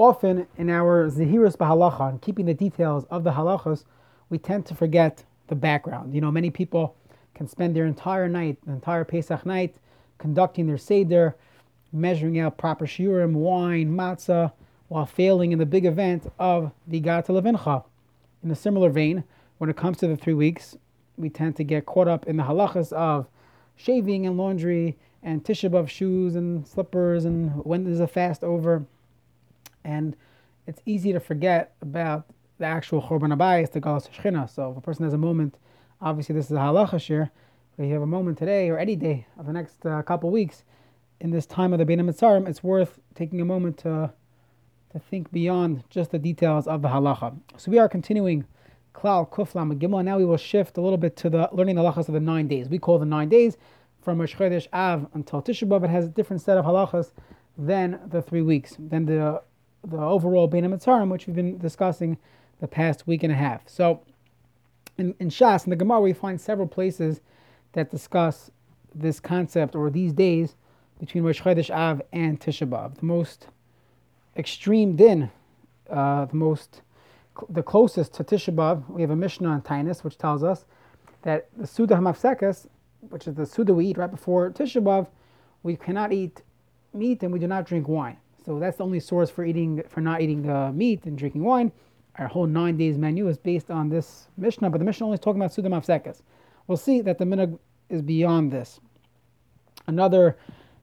often in our zihirus bahalacha and keeping the details of the halachas, we tend to forget the background. You know, many people can spend their entire night, the entire Pesach night, conducting their seder, measuring out proper shiurim, wine, matzah, while failing in the big event of the Gata Levincha. In a similar vein, when it comes to the three weeks, we tend to get caught up in the halachas of shaving and laundry and tisha shoes and slippers and when is a fast over. And it's easy to forget about the actual Chorban Abayis, the Galas Shechina. So if a person has a moment, obviously this is a halacha shir, but you have a moment today or any day of the next uh, couple weeks, in this time of the Bein Mitzarim, it's worth taking a moment to to think beyond just the details of the halacha. So we are continuing Klal Kuflam Gimel. Now we will shift a little bit to the learning the halachas of the nine days. We call the nine days from Rosh Av until Tisha B'av. It has a different set of halachas than the three weeks, than the the overall Bein Mitzarim, which we've been discussing the past week and a half. So in, in Shas, in the Gemara, we find several places that discuss this concept or these days between Rosh Chodesh Av and Tisha B'av. The most extreme din, uh, the most, the closest to Tisha B'av, we have a Mishnah on Tainus, which tells us that the Suda Hamafsekas, which is the Suda we eat right before Tisha B'av, we cannot eat meat and we do not drink wine. So that's the only source for eating, for not eating uh, meat and drinking wine. Our whole nine days menu is based on this Mishnah, but the Mishnah only is talking about Suda Mafsekas. We'll see that the minhag is beyond this. Another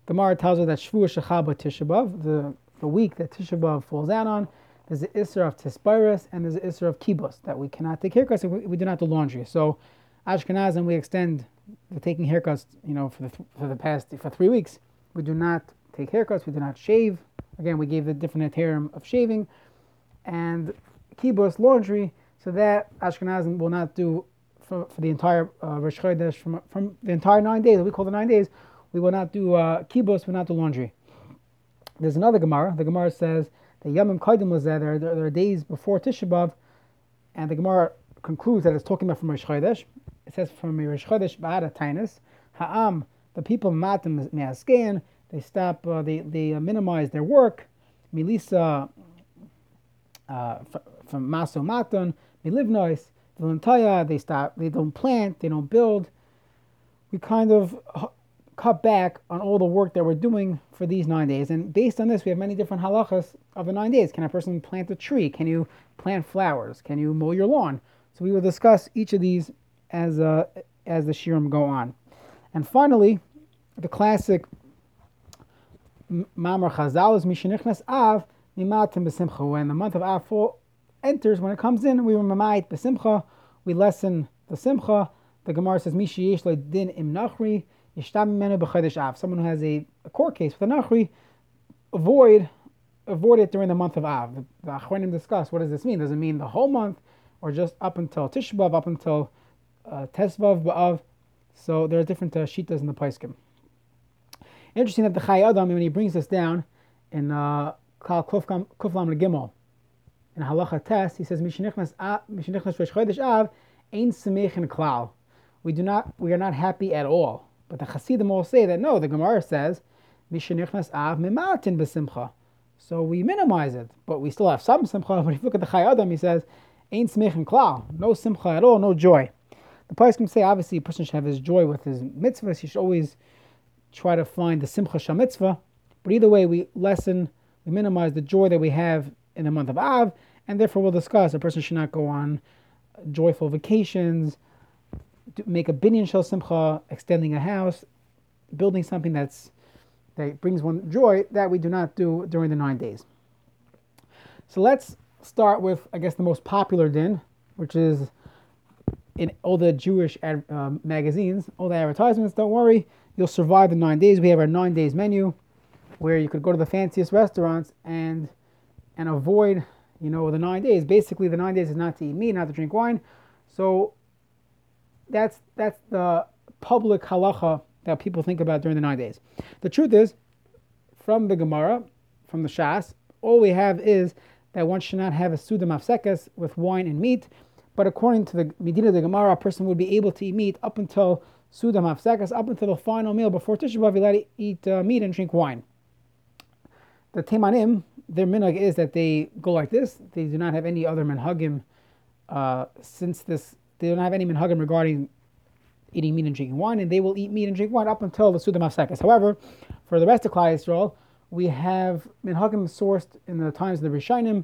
Gemara tells us that Shvu Shechaba Tisha the, the week that Tisha falls out on, there's the Isser of Tispiris and there's the Isser of Kibus, that we cannot take haircuts if we, we do not do laundry. So Ashkenazim, we extend the taking haircuts, you know, for the, for the past, for three weeks. We do not take haircuts, we do not shave. Again, we gave the different term of shaving. And kibbutz laundry, so that Ashkenazim will not do for, for the entire uh, Rosh Chodesh, from, from the entire nine days, we call the nine days, we will not do uh, kibbutz, we will not do laundry. There's another Gemara. The Gemara says that Yamim Kaidim was there. There, are days before Tisha B'av, and the Gemara concludes that it's talking about from Rosh Chodesh. It says from Rosh Chodesh Ba'ada Tainus Ha'am. The people Matim Me'askein. They stop. Uh, they they uh, minimize their work. Milisa uh, from Maso Maton Milivnois. They stop. They don't plant. They don't build. We kind of cut back on all the work that we're doing for these nine days. And based on this, we have many different halachas of the nine days. Can a person plant a tree? Can you plant flowers? Can you mow your lawn? So we will discuss each of these as uh, as the shirim go on. And finally, the classic Mamar Chazal is Mishenichnas Av Mimatim Besimcha. When the month of Av enters, when it comes in, we Mamayit Besimcha, we lessen the Simcha. The Gemara says Mishi Yesh Din Im Nachri. Someone who has a, a court case with a Nachri, avoid avoid it during the month of Av. The, the Achronim discuss what does this mean? Does it mean the whole month or just up until Tishbav, up until uh, Tesvav? So there are different uh, shitas in the Paiskim. Interesting that the Chayei Adam, when he brings this down in uh, Kal Kuflam Gimel, in Halacha Test, he says, Mishenichnas Rosh Chodesh Av, Ein Semech Klal. We do not, we are not happy at all. But the Hasidim all say that no, the Gemara says, Mishenichnas av mimatin besimcha. So we minimize it, but we still have some simcha. But if you look at the Chayei Adam, he says, Ain't smich klal, no simcha at all, no joy. The price can say, obviously, a person should have his joy with his mitzvahs. He should always try to find the simcha shamitzvah. But either way, we lessen, we minimize the joy that we have in the month of Av, and therefore we'll discuss a person should not go on joyful vacations, make a binyan shel simcha, extending a house, building something that's that brings one joy that we do not do during the nine days. So let's start with, I guess, the most popular din, which is in all the Jewish ad, uh, magazines, all the advertisements. Don't worry, you'll survive the nine days. We have our nine days menu, where you could go to the fanciest restaurants and and avoid, you know, the nine days. Basically, the nine days is not to eat meat, not to drink wine. So that's that's the public halacha that people think about during the nine days. The truth is, from the Gemara, from the Shas, all we have is that one should not have a suda mafsekas with wine and meat. But according to the Medina the Gemara, a person would be able to eat meat up until suda mafsekas, up until the final meal before Tisha B'av, allowed to eat uh, meat and drink wine. the Temanim, their minhag is that they go like this. They do not have any other minhagim uh, since this. They don't have any minhagim regarding eating meat and drinking wine, and they will eat meat and drink wine up until the Suda Mafsekes. However, for the rest of Klal Yisrael, we have minhagim sourced in the times of the Rishonim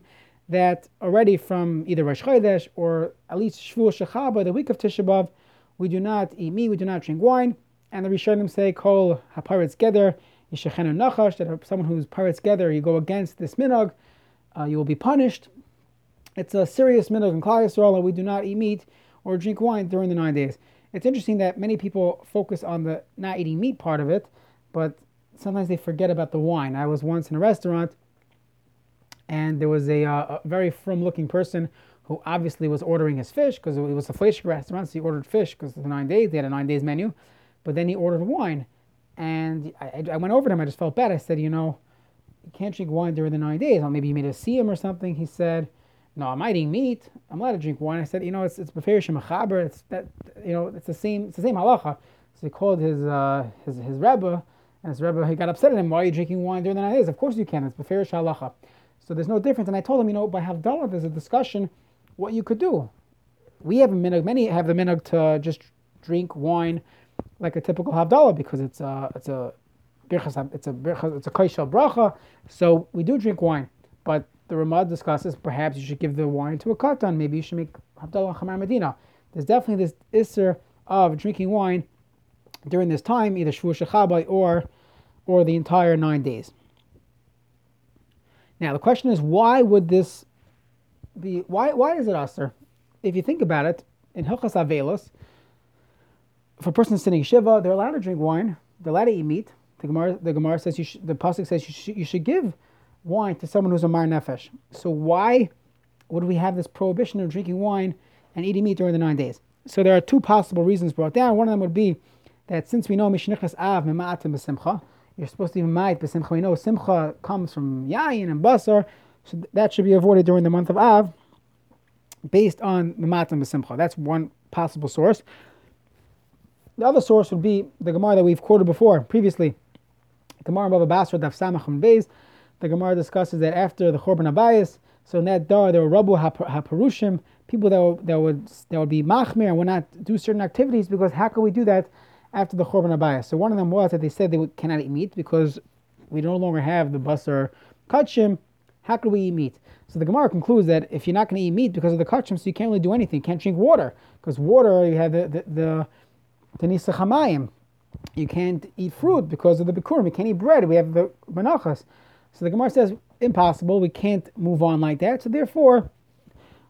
that already from either Rosh Chodesh or at least Shvuah Shechaba, the week of Tisha B'av, we do not eat meat, we do not drink wine, and the Rishonim say, Kol haparetz together, yishachenu nachash, that someone who's paretz together, you go against this minhag, uh, you will be punished. It's a serious minhag in Klal Yisrael, and we do not eat meat or drink wine during the nine days. It's interesting that many people focus on the not eating meat part of it, but sometimes they forget about the wine. I was once in a restaurant, and there was a, uh, a very frum-looking person who obviously was ordering his fish because it was a fish restaurant, so he ordered fish because the nine days they had a nine days menu. But then he ordered wine. And I, I went over to him. I just felt bad. I said, you know, you can't drink wine during the nine days. Well, maybe he made a siyum or something. He said, no, I'm eating meat. I'm allowed to drink wine. I said, you know, it's it's shemachaber. It's that you know, it's the same it's the same halacha. So he called his uh, his his rebbe, and his rebbe he got upset at him. Why are you drinking wine during the nine days? Of course you can. It's befer halacha. So there's no difference. And I told him, you know, by Havdalah there's a discussion what you could do. We have a minhag. Many have the minhag to just drink wine like a typical Havdalah because it's a it's a it's a it's a kaishal bracha. So we do drink wine, but the Ramad discusses perhaps you should give the wine to a katan. Maybe you should make Havdalah Chamar Medina. There's definitely this isser of drinking wine during this time, either Shvuah Shechabai or or the entire nine days. Now the question is, why would this be? Why why is it aser? If you think about it, in Hilchas Avelos, if a person is sitting shiva, they're allowed to drink wine. They're allowed to eat meat. The Gemara, the Gemara says you should, the pasuk says you should, you should give wine to someone who's a mar nefesh. So why would we have this prohibition of drinking wine and eating meat during the nine days? So there are two possible reasons brought down. One of them would be that since we know mishnichas av mema'atim b'simcha, you're supposed to be ma'at b'simcha. We know simcha comes from yayin and basar, so that should be avoided during the month of av, based on mema'atim b'simcha. That's one possible source. The other source would be the Gemara that we've quoted before previously. Gemara Baba Basra Daf Samachim Beis. The Gemara discusses that after the Chorban Abayis, so in that dar there were Rabu Haparushim, people that would, that would that would be Machmir and would not do certain activities because how could we do that after the Chorban Abayis? So one of them was that they said they would, cannot eat meat because we no longer have the Basar Kachim. How could we eat meat? So the Gemara concludes that if you're not going to eat meat because of the Kachim, so you can't really do anything. You can't drink water because water you have the, the, Tanisa Chamayim. You can't eat fruit because of the Bikurim. You can't eat bread. We have the Menachas. So the Gemara says, impossible. We can't move on like that. So therefore,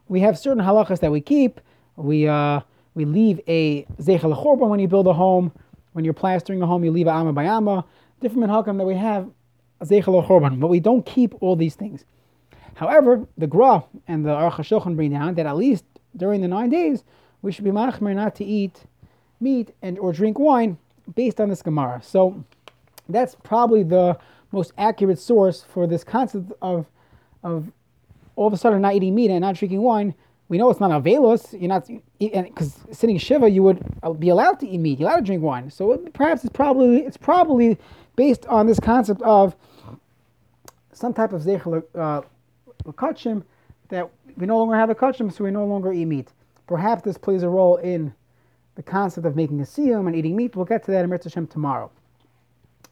we have certain halachas that we keep. We uh, we leave a zeichel when you build a home. When you're plastering a home, you leave a amma by amma. Different halachim that we have but we don't keep all these things. However, the Gra and the Aruch HaShulchan bring down that at least during the nine days, we should be machmer not to eat meat and or drink wine based on this Gemara. So that's probably the most accurate source for this concept of of all of a sudden not eating meat and not drinking wine. We know it's not availus. You're not because sitting shiva, you would uh, be allowed to eat meat. You're allowed to drink wine. So it, perhaps it's probably it's probably based on this concept of some type of zeichel uh, that we no longer have a kachim, so we no longer eat meat. Perhaps this plays a role in the concept of making a siyum and eating meat. We'll get to that in Hashem tomorrow.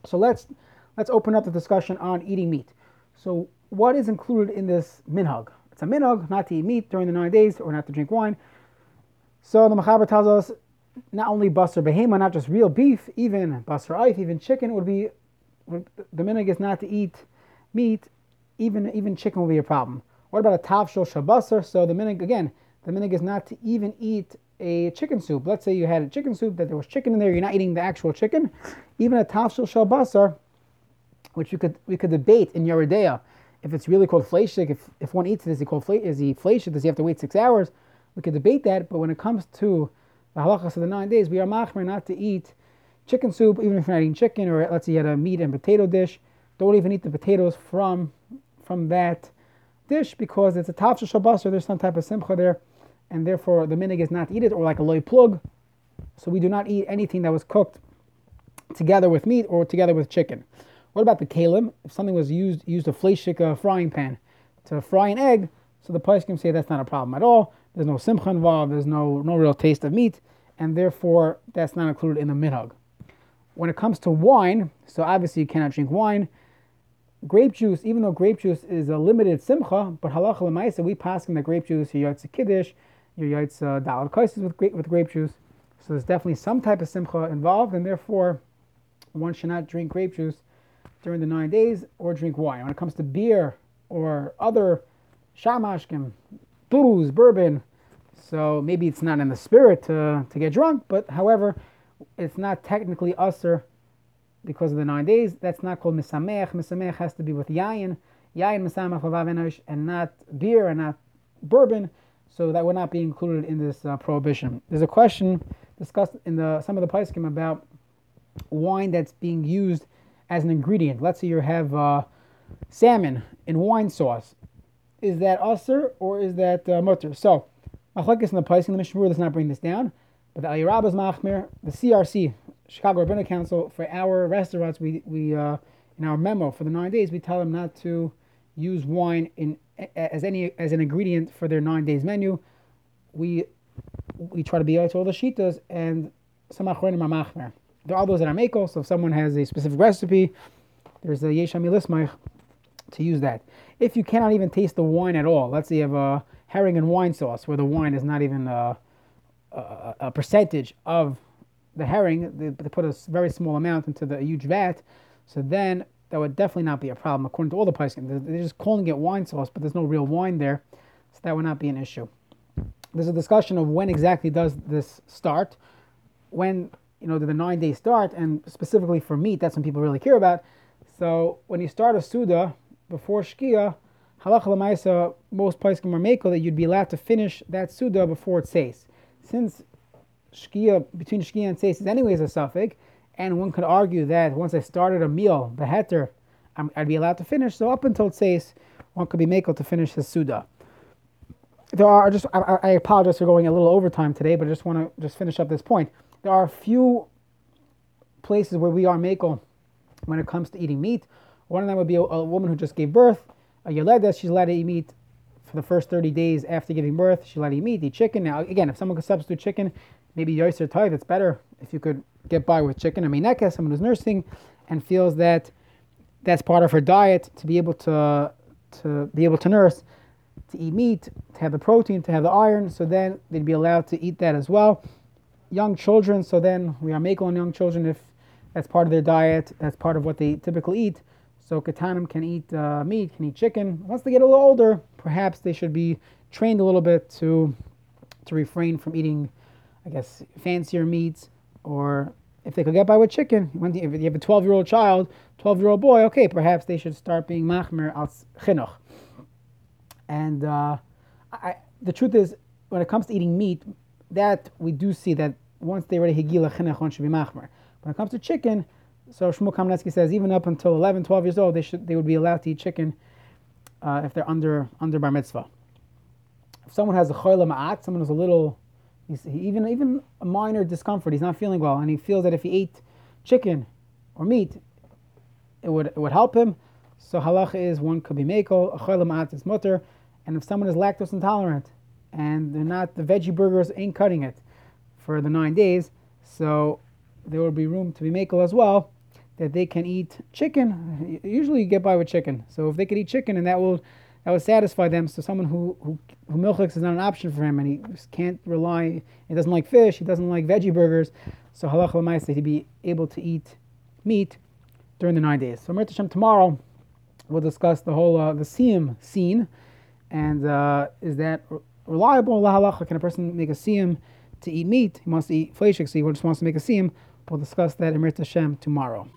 So let's let's open up the discussion on eating meat. So what is included in this minhag? It's a minhag not to eat meat during the nine days or not to drink wine. So the Machaber tells us not only basar behema, not just real beef, even basar eif, even chicken would be the minhag is not to eat meat, even even chicken will be a problem. What about a tavshel shabasar? So the minhag again, the minhag is not to even eat a chicken soup. Let's say you had a chicken soup that there was chicken in there. You're not eating the actual chicken. Even a tafshil shel basar, which you could we could debate in Yoreh De'ah if it's really called fleishik. If if one eats it, is he called is he fleishik? Does he have to wait six hours? We could debate that. But when it comes to the halachas of the nine days, we are machmer not to eat chicken soup, even if you're not eating chicken, or let's say you had a meat and potato dish. Don't even eat the potatoes from from that dish because it's a tafshil shel basar. There's some type of simcha there and therefore the minig is not to eat it, or like a loy plug. So we do not eat anything that was cooked together with meat or together with chicken. What about the kalim? If something was used used a fleshik uh, frying pan to fry an egg, so the can say that's not a problem at all. There's no simcha involved. There's no no real taste of meat, and therefore that's not included in the minhag. When it comes to wine, so obviously you cannot drink wine. Grape juice, even though grape juice is a limited simcha, but halacha lemaisa, we pass in the grape juice, your yaitz kiddush, your yaitz uh, dalad kaisis with grape, with grape juice. So there's definitely some type of simcha involved, and therefore one should not drink grape juice during the nine days or drink wine. When it comes to beer or other shamashkim, booze, bourbon, so maybe it's not in the spirit to, to get drunk, but however, it's not technically usher because of the nine days. That's not called misamech. Misamech has to be with yayin, yayin misamech and not beer and not bourbon. So that would not be included in this uh, prohibition. There's a question discussed in the some of the Paiskim about wine that's being used as an ingredient. Let's say you have uh, salmon in wine sauce. Is that usr or is that uh, mutter? So, machlekes in the Paiskim, the Mishnah does not bring this down, but the Aliyah is machmir, the CRC, Chicago Rabbinical Council, for our restaurants, we, we uh, in our memo for the nine days, we tell them not to use wine in as any as an ingredient for their nine days menu. We we try to be out to all the shitas, and some achronim are machmer. There are those that are mako, so if someone has a specific recipe, there's a yeshami lismaich to use that. If you cannot even taste the wine at all, let's say you have a herring and wine sauce where the wine is not even a, a, a percentage of the herring, they, they, put a very small amount into the huge vat, so then that would definitely not be a problem according to all the pricing. They're, they're just calling it wine sauce, but there's no real wine there, so that would not be an issue. There's a discussion of when exactly does this start, when you know the nine day start, and specifically for meat, that's when people really care about. So when you start a suda before shkia, halacha lemaisa, most places are meko that you'd be allowed to finish that suda before it says. Since shkia between shkia and says is anyways a suffix, and one could argue that once I started a meal, the heter, I'd be allowed to finish. So up until says, one could be meko to finish his suda. There are just I, I apologize for going a little overtime today, but I just want to just finish up this point. There are a few places where we are meko when it comes to eating meat. One of them would be a, a woman who just gave birth, a yeleda, she's allowed to eat meat for the first 30 days after giving birth. She's allowed to eat meat, eat chicken. Now, again, if someone could substitute chicken, maybe yoser type, it's better if you could get by with chicken. I mean, Neka, someone who's nursing and feels that that's part of her diet to be able to to be able to nurse, to eat meat, to have the protein, to have the iron. So then they'd be allowed to eat that as well. Young children, so then we are making on young children if that's part of their diet. That's part of what they typically eat. So katanim can eat uh, meat, can eat chicken. Once they get a little older, perhaps they should be trained a little bit to to refrain from eating, I guess, fancier meats. Or if they could get by with chicken, when if you have a 12 year old child, 12 year old boy, okay, perhaps they should start being machmer al chinuch. And uh, I, the truth is, when it comes to eating meat, that we do see that once they already higila chinuch, one should be machmer. When it comes to chicken, so Shmuel Kamenetsky says even up until 11, 12 years old, they should they would be allowed to eat chicken uh, if they're under under bar mitzvah. If someone has a choyle ma'at, someone who's a little, even even a minor discomfort, he's not feeling well, and he feels that if he ate chicken or meat, it would it would help him. So halacha is one could be a choyle ma'at is mutter, and if someone is lactose intolerant and they're not the veggie burgers ain't cutting it for the nine days, so there will be room to be makel as well, that they can eat chicken. Usually you get by with chicken. So if they could eat chicken and that will that will satisfy them. So someone who who, who milchix is not an option for him and he can't rely, he doesn't like fish, he doesn't like veggie burgers. So halach l'maisa he'd be able to eat meat during the nine days. So Mir tomorrow we'll discuss the whole uh, the siyum scene, and uh, is that reliable? La Can a person make a siyum to eat meat? He wants to eat fleishik, so he just wants to make a siyum. We'll discuss that in Mir Hashem tomorrow.